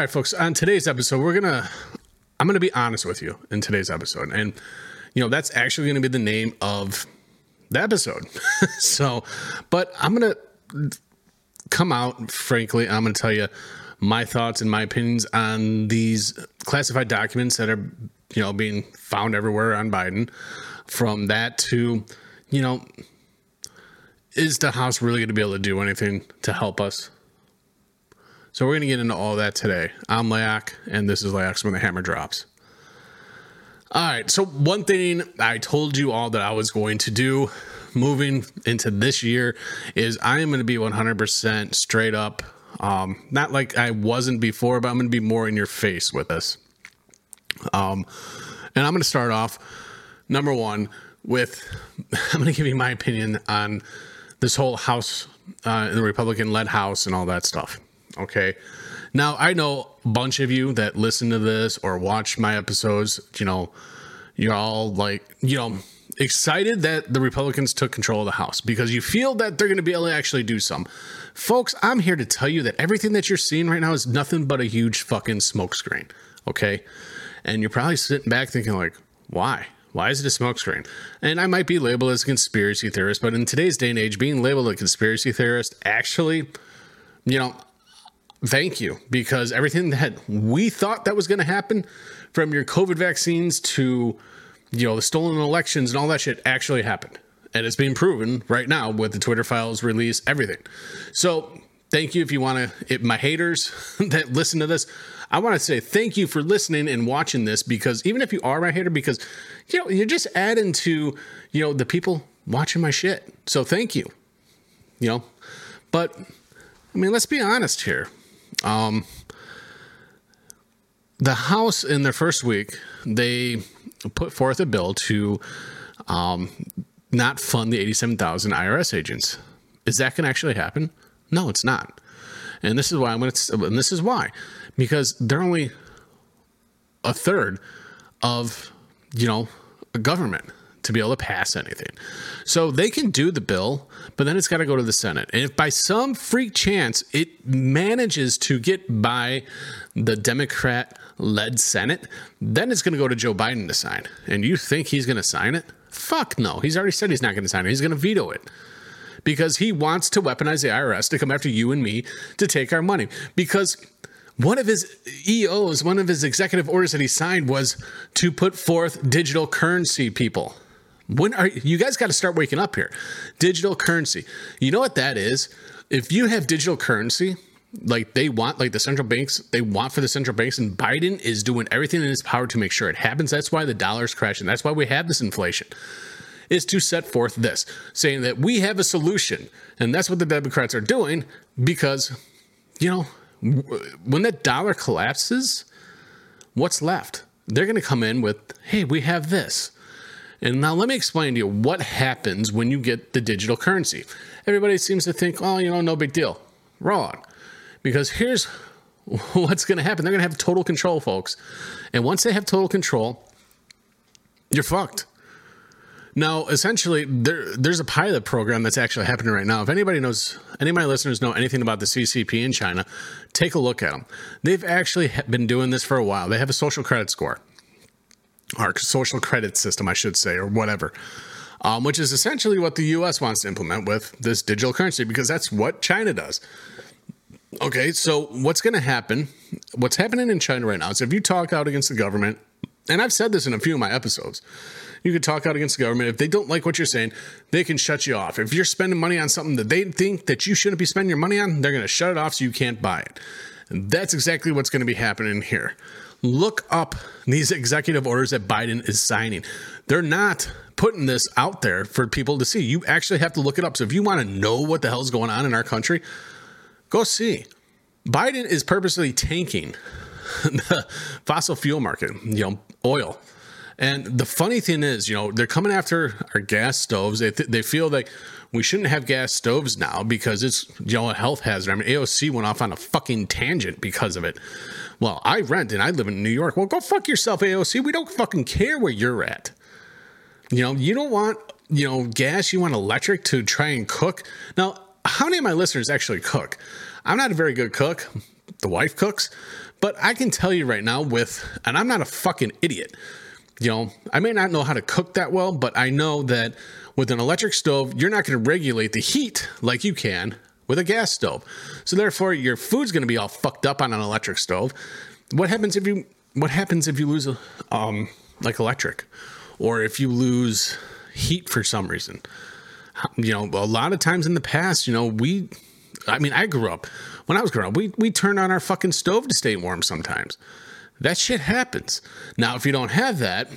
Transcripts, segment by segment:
All right, folks. On today's episode, we're gonna I'm gonna be honest with you in today's episode, and you know that's actually gonna be the name of the episode. so, but I'm gonna come out frankly. I'm gonna tell you my thoughts and my opinions on these classified documents that are you know being found everywhere on Biden. From that to you know, is the House really going to be able to do anything to help us? So we're going to get into all that today. I'm Laoch, and this is Laoch's when the hammer drops. All right. So one thing I told you all that I was going to do moving into this year is I am going to be 100% straight up. Um, not like I wasn't before, but I'm going to be more in your face with this. Um, and I'm going to start off number one with I'm going to give you my opinion on this whole House, uh, the Republican led House, and all that stuff. Okay. Now, I know a bunch of you that listen to this or watch my episodes, you know, you're all like, you know, excited that the Republicans took control of the House because you feel that they're going to be able to actually do some. Folks, I'm here to tell you that everything that you're seeing right now is nothing but a huge fucking smokescreen. Okay. And you're probably sitting back thinking, like, why? Why is it a smokescreen? And I might be labeled as a conspiracy theorist, but in today's day and age, being labeled a conspiracy theorist actually, you know, thank you because everything that we thought that was going to happen from your covid vaccines to you know the stolen elections and all that shit actually happened. And it's being proven right now with the twitter files release everything. So thank you if you want to my haters that listen to this i want to say thank you for listening and watching this because even if you are my hater because you know you're just adding to you know the people watching my shit. So thank you you know. But i mean let's be honest here um, the House, in their first week, they put forth a bill to um, not fund the 87,000 IRS agents. Is that going to actually happen? No, it's not. And this is why I'm going to, and this is why, because they're only a third of, you know, government to be able to pass anything. So they can do the bill, but then it's got to go to the Senate. And if by some freak chance it manages to get by the Democrat led Senate, then it's going to go to Joe Biden to sign. And you think he's going to sign it? Fuck no. He's already said he's not going to sign it. He's going to veto it because he wants to weaponize the IRS to come after you and me to take our money. Because one of his EOs, one of his executive orders that he signed was to put forth digital currency people. When are you guys got to start waking up here? Digital currency. You know what that is? If you have digital currency, like they want, like the central banks, they want for the central banks, and Biden is doing everything in his power to make sure it happens. That's why the dollar is crashing. That's why we have this inflation. Is to set forth this, saying that we have a solution, and that's what the Democrats are doing because, you know, when that dollar collapses, what's left? They're going to come in with, hey, we have this. And now let me explain to you what happens when you get the digital currency. Everybody seems to think, oh, you know, no big deal. Wrong. Because here's what's going to happen they're going to have total control, folks. And once they have total control, you're fucked. Now, essentially, there, there's a pilot program that's actually happening right now. If anybody knows, any of my listeners know anything about the CCP in China, take a look at them. They've actually been doing this for a while. They have a social credit score our social credit system, I should say, or whatever, um, which is essentially what the US wants to implement with this digital currency because that's what China does. Okay, so what's going to happen? What's happening in China right now is if you talk out against the government, and I've said this in a few of my episodes, you could talk out against the government. If they don't like what you're saying, they can shut you off. If you're spending money on something that they think that you shouldn't be spending your money on, they're going to shut it off so you can't buy it. And that's exactly what's going to be happening here look up these executive orders that Biden is signing. They're not putting this out there for people to see. You actually have to look it up. So if you want to know what the hell's going on in our country, go see. Biden is purposely tanking the fossil fuel market, you know, oil. And the funny thing is, you know, they're coming after our gas stoves. They, th- they feel like we shouldn't have gas stoves now because it's, you know, a health hazard. I mean, AOC went off on a fucking tangent because of it. Well, I rent and I live in New York. Well, go fuck yourself, AOC. We don't fucking care where you're at. You know, you don't want, you know, gas, you want electric to try and cook. Now, how many of my listeners actually cook? I'm not a very good cook, the wife cooks. But I can tell you right now, with, and I'm not a fucking idiot. You know, I may not know how to cook that well, but I know that with an electric stove, you're not going to regulate the heat like you can with a gas stove. So therefore, your food's going to be all fucked up on an electric stove. What happens if you what happens if you lose a, um, like electric, or if you lose heat for some reason? You know, a lot of times in the past, you know, we, I mean, I grew up when I was growing up, we we turned on our fucking stove to stay warm sometimes. That shit happens. Now, if you don't have that,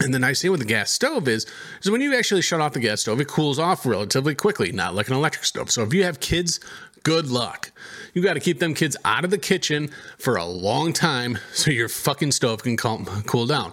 and the nice thing with the gas stove is, is when you actually shut off the gas stove, it cools off relatively quickly, not like an electric stove. So if you have kids, good luck. You got to keep them kids out of the kitchen for a long time so your fucking stove can calm, cool down.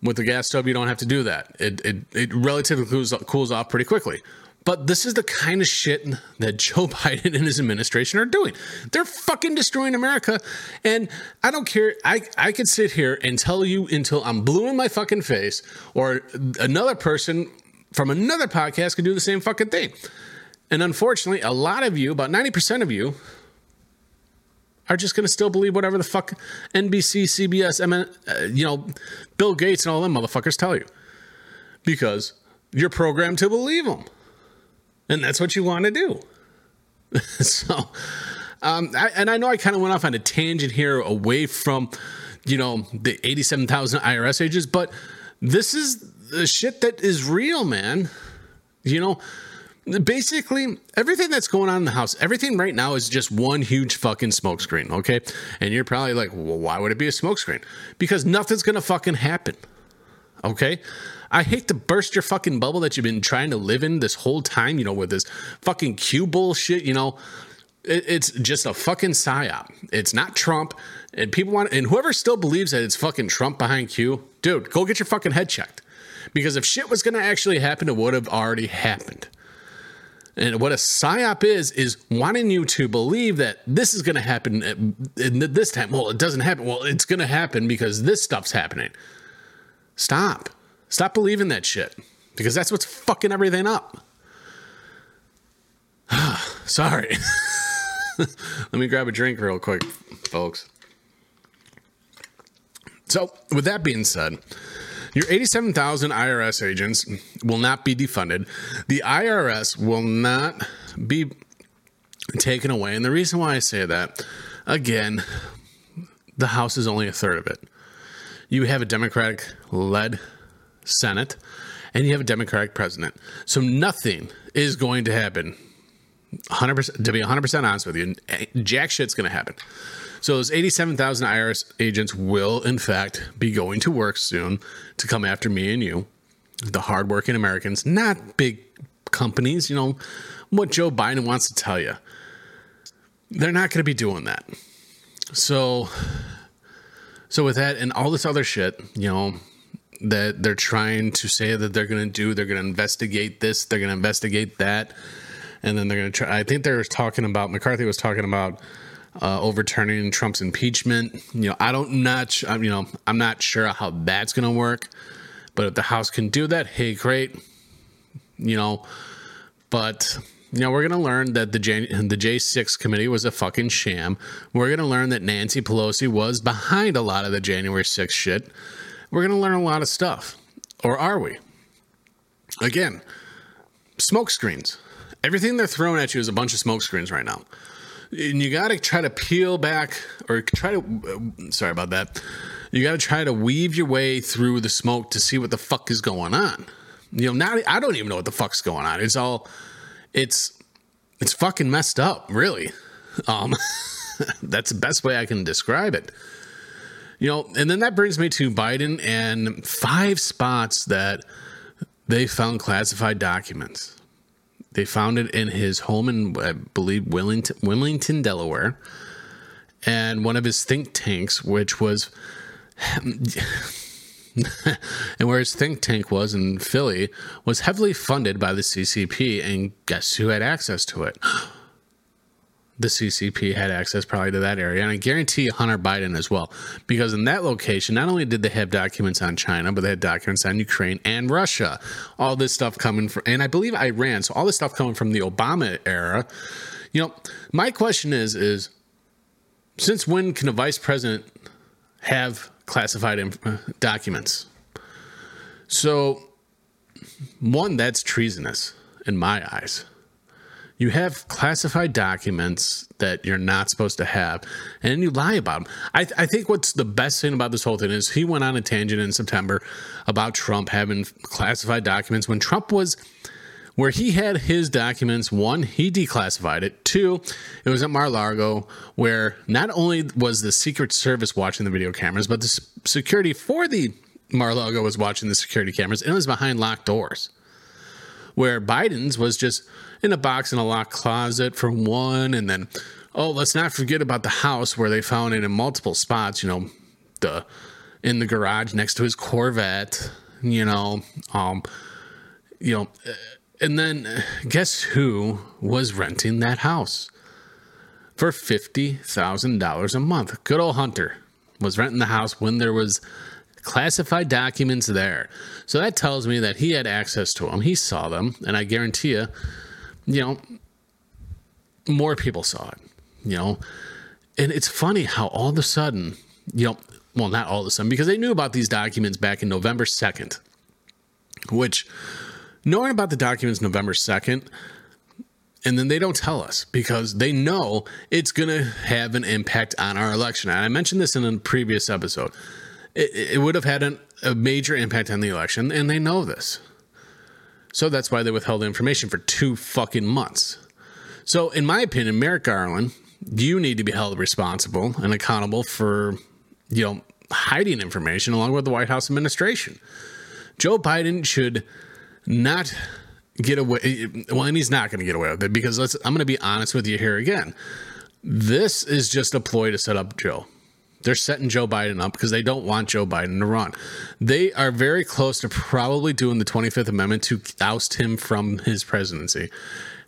With the gas stove, you don't have to do that. It, it, it relatively cools, cools off pretty quickly. But this is the kind of shit that Joe Biden and his administration are doing. They're fucking destroying America. And I don't care. I, I could sit here and tell you until I'm blue in my fucking face, or another person from another podcast could do the same fucking thing. And unfortunately, a lot of you, about 90% of you, are just going to still believe whatever the fuck NBC, CBS, MN, uh, you know, Bill Gates and all them motherfuckers tell you. Because you're programmed to believe them. And that's what you want to do. so, um, I, and I know I kind of went off on a tangent here away from, you know, the 87,000 IRS agents, but this is the shit that is real, man. You know, basically everything that's going on in the house everything right now is just one huge fucking smokescreen okay and you're probably like well why would it be a smokescreen because nothing's gonna fucking happen okay i hate to burst your fucking bubble that you've been trying to live in this whole time you know with this fucking q bullshit you know it, it's just a fucking psyop it's not trump and people want and whoever still believes that it's fucking trump behind q dude go get your fucking head checked because if shit was gonna actually happen it would have already happened and what a psyop is, is wanting you to believe that this is going to happen uh, in this time. Well, it doesn't happen. Well, it's going to happen because this stuff's happening. Stop. Stop believing that shit because that's what's fucking everything up. Sorry. Let me grab a drink real quick, folks. So, with that being said, your 87,000 IRS agents will not be defunded. The IRS will not be taken away. And the reason why I say that, again, the House is only a third of it. You have a Democratic led Senate and you have a Democratic president. So nothing is going to happen. 100% to be 100% honest with you, jack shit's going to happen. So those 87,000 IRS agents will, in fact, be going to work soon to come after me and you, the hardworking Americans, not big companies. You know what Joe Biden wants to tell you. They're not going to be doing that. So, so with that and all this other shit, you know, that they're trying to say that they're going to do, they're going to investigate this, they're going to investigate that, and then they're going to try. I think they're talking about McCarthy was talking about uh, overturning Trump's impeachment. You know, I don't not you know I'm not sure how that's going to work, but if the House can do that, hey, great. You know, but you know we're going to learn that the the J6 committee was a fucking sham. We're going to learn that Nancy Pelosi was behind a lot of the January 6th shit. We're going to learn a lot of stuff, or are we? Again, smoke screens. Everything they're throwing at you is a bunch of smoke screens right now. And you got to try to peel back or try to sorry about that. You got to try to weave your way through the smoke to see what the fuck is going on. You know now i don't even know what the fuck's going on. It's all it's it's fucking messed up really. Um that's the best way i can describe it you know and then that brings me to biden and five spots that they found classified documents they found it in his home in, I believe, Wilmington, Wilmington, Delaware, and one of his think tanks, which was. and where his think tank was in Philly was heavily funded by the CCP, and guess who had access to it? The CCP had access probably to that area. And I guarantee Hunter Biden as well. Because in that location, not only did they have documents on China, but they had documents on Ukraine and Russia. All this stuff coming from, and I believe Iran. So all this stuff coming from the Obama era. You know, my question is, is since when can a vice president have classified inf- uh, documents? So, one, that's treasonous in my eyes. You have classified documents that you're not supposed to have, and you lie about them. I, th- I think what's the best thing about this whole thing is he went on a tangent in September about Trump having classified documents when Trump was where he had his documents. One, he declassified it. Two, it was at Mar-Lago, where not only was the Secret Service watching the video cameras, but the security for the Mar-Lago was watching the security cameras, and it was behind locked doors. Where Biden's was just in a box in a locked closet for one, and then oh, let's not forget about the house where they found it in multiple spots. You know, the in the garage next to his Corvette. You know, um, you know, uh, and then uh, guess who was renting that house for fifty thousand dollars a month? Good old Hunter was renting the house when there was classified documents there. So that tells me that he had access to them. He saw them, and I guarantee you, you know, more people saw it. You know, and it's funny how all of a sudden, you know, well, not all of a sudden, because they knew about these documents back in November 2nd, which knowing about the documents November 2nd, and then they don't tell us because they know it's going to have an impact on our election. And I mentioned this in a previous episode. It, it would have had an, a major impact on the election, and they know this. So that's why they withheld information for two fucking months. So, in my opinion, Merrick Garland, you need to be held responsible and accountable for, you know, hiding information along with the White House administration. Joe Biden should not get away. Well, and he's not going to get away with it because. I'm going to be honest with you here again. This is just a ploy to set up Joe. They're setting Joe Biden up because they don't want Joe Biden to run. They are very close to probably doing the 25th Amendment to oust him from his presidency.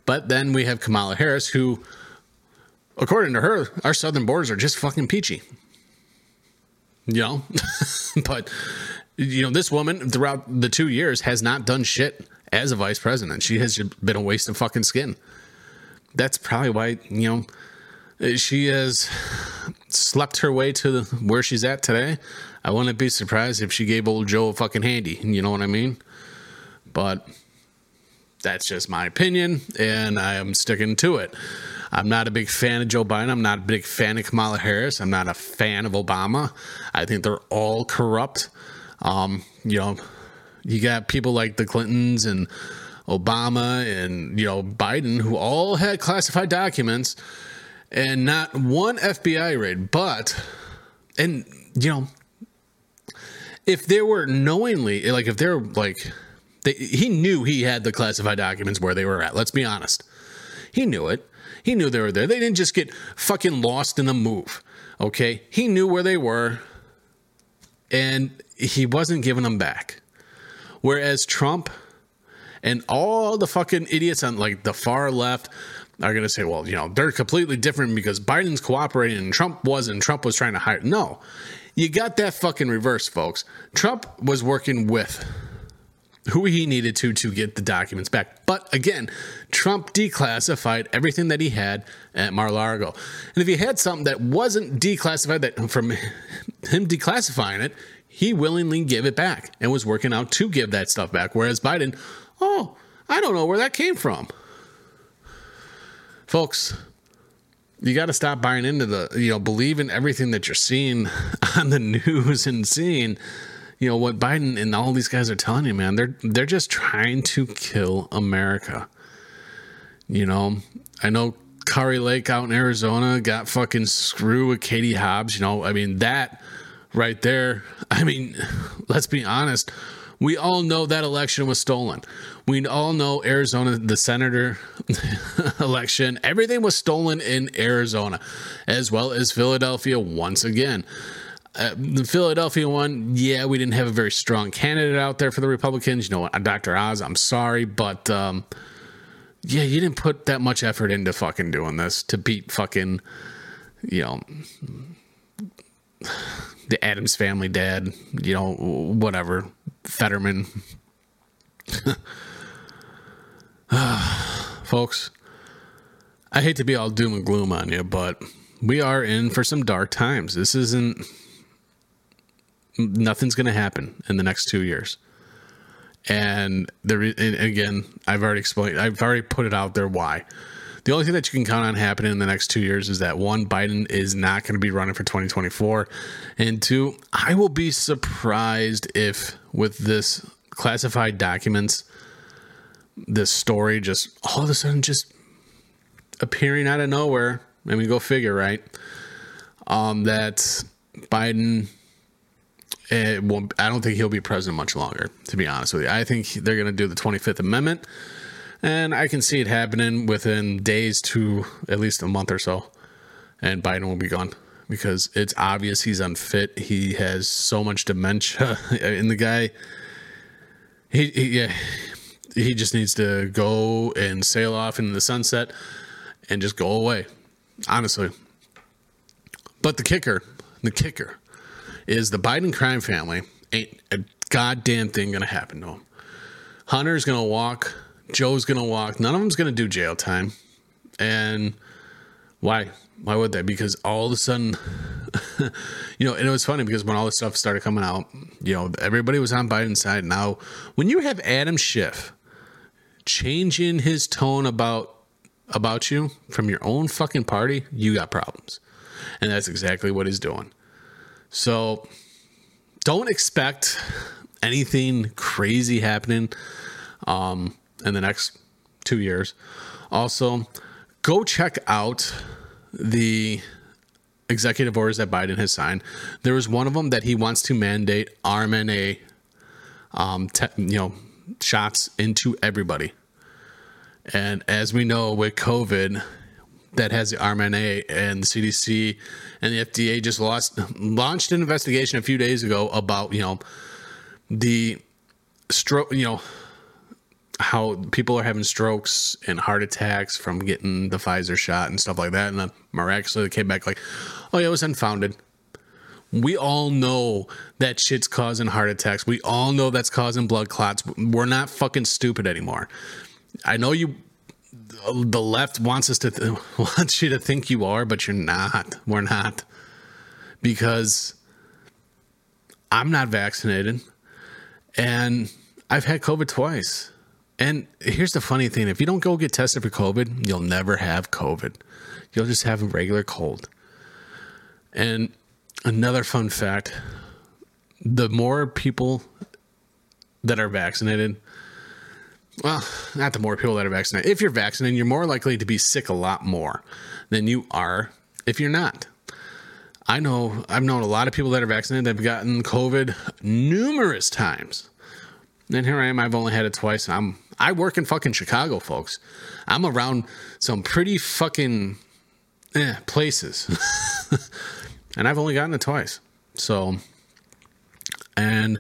But then we have Kamala Harris, who, according to her, our southern borders are just fucking peachy. You know? but, you know, this woman throughout the two years has not done shit as a vice president. She has been a waste of fucking skin. That's probably why, you know, she has slept her way to where she's at today. I wouldn't be surprised if she gave old Joe a fucking handy. You know what I mean? But that's just my opinion, and I am sticking to it. I'm not a big fan of Joe Biden. I'm not a big fan of Kamala Harris. I'm not a fan of Obama. I think they're all corrupt. Um, you know, you got people like the Clintons and Obama and, you know, Biden who all had classified documents and not one FBI raid. But, and, you know, if they were knowingly, like, if they're like, they, he knew he had the classified documents where they were at. Let's be honest. He knew it. He knew they were there. They didn't just get fucking lost in the move. Okay. He knew where they were and he wasn't giving them back. Whereas Trump and all the fucking idiots on like the far left are going to say, well, you know, they're completely different because Biden's cooperating and Trump wasn't. Trump was trying to hide. No, you got that fucking reverse, folks. Trump was working with who he needed to to get the documents back. But again, Trump declassified everything that he had at Mar-Largo. And if he had something that wasn't declassified that from him declassifying it, he willingly gave it back and was working out to give that stuff back. Whereas Biden, oh, I don't know where that came from. Folks, you got to stop buying into the, you know, believe in everything that you're seeing on the news and seeing you know what Biden and all these guys are telling you, man. They're they're just trying to kill America. You know, I know Kari Lake out in Arizona got fucking screw with Katie Hobbs. You know, I mean that right there. I mean, let's be honest. We all know that election was stolen. We all know Arizona, the senator election, everything was stolen in Arizona, as well as Philadelphia once again. Uh, the Philadelphia one, yeah, we didn't have a very strong candidate out there for the Republicans. You know what, Dr. Oz, I'm sorry, but um, yeah, you didn't put that much effort into fucking doing this to beat fucking, you know, the Addams family dad, you know, whatever, Fetterman. Folks, I hate to be all doom and gloom on you, but we are in for some dark times. This isn't nothing's going to happen in the next two years. And there, and again, I've already explained, I've already put it out there why. The only thing that you can count on happening in the next two years is that one, Biden is not going to be running for 2024. And two, I will be surprised if with this classified documents, this story just all of a sudden just appearing out of nowhere. I mean, go figure, right? Um, that Biden won't, I don't think he'll be president much longer, to be honest with you. I think they're going to do the 25th Amendment, and I can see it happening within days to at least a month or so, and Biden will be gone because it's obvious he's unfit. He has so much dementia, and the guy, he, he yeah, he just needs to go and sail off into the sunset and just go away, honestly. But the kicker, the kicker is the Biden crime family ain't a goddamn thing gonna happen to them. Hunter's gonna walk, Joe's gonna walk. None of them's gonna do jail time, and why? Why would they? Because all of a sudden, you know, and it was funny because when all this stuff started coming out, you know, everybody was on Biden's side. Now, when you have Adam Schiff changing his tone about about you from your own fucking party, you got problems. And that's exactly what he's doing. So don't expect anything crazy happening um, in the next two years. Also, go check out the executive orders that Biden has signed. There was one of them that he wants to mandate RMNA, um, te- you know, shots into everybody. And as we know with COVID, that has the RMNA and the CDC and the FDA just lost, launched an investigation a few days ago about you know the stroke, you know how people are having strokes and heart attacks from getting the Pfizer shot and stuff like that, and miraculously came back like, oh yeah, it was unfounded. We all know that shit's causing heart attacks. We all know that's causing blood clots. We're not fucking stupid anymore. I know you the left wants us to th- wants you to think you are, but you're not. We're not because I'm not vaccinated, and I've had COVID twice. And here's the funny thing: if you don't go get tested for COVID, you'll never have COVID. You'll just have a regular cold. And another fun fact: the more people that are vaccinated, well, not the more people that are vaccinated. If you're vaccinated, you're more likely to be sick a lot more than you are if you're not. I know I've known a lot of people that are vaccinated that have gotten COVID numerous times. And here I am, I've only had it twice. I'm I work in fucking Chicago, folks. I'm around some pretty fucking eh, places. and I've only gotten it twice. So and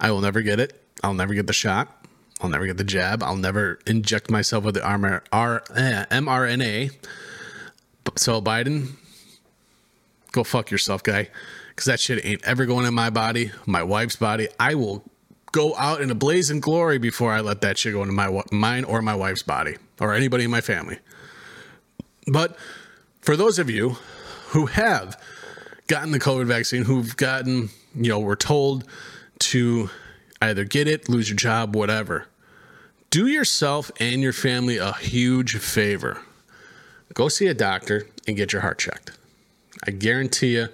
I will never get it. I'll never get the shot. I'll never get the jab. I'll never inject myself with the R, R, eh, mRNA. So Biden, go fuck yourself, guy, because that shit ain't ever going in my body, my wife's body. I will go out in a blaze of glory before I let that shit go into my mine or my wife's body or anybody in my family. But for those of you who have gotten the COVID vaccine, who've gotten, you know, were told to either get it, lose your job, whatever do yourself and your family a huge favor. Go see a doctor and get your heart checked. I guarantee you,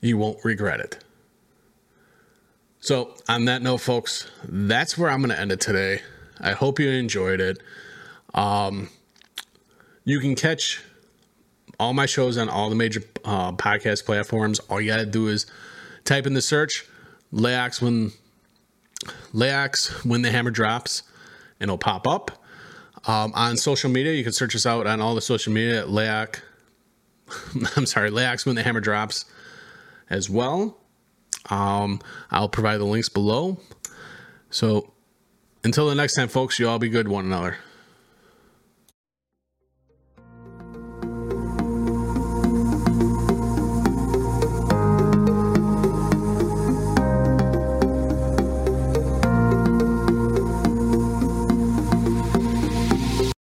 you won't regret it. So, on that note, folks, that's where I'm going to end it today. I hope you enjoyed it. Um, you can catch all my shows on all the major uh, podcast platforms. All you got to do is type in the search Laoch's when Laoch's when the hammer drops and it'll pop up. Um, on social media, you can search us out on all the social media at. I'm sorry, Laoch's when the hammer drops as well. Um, I'll provide the links below. So until the next time, folks, you all be good one another.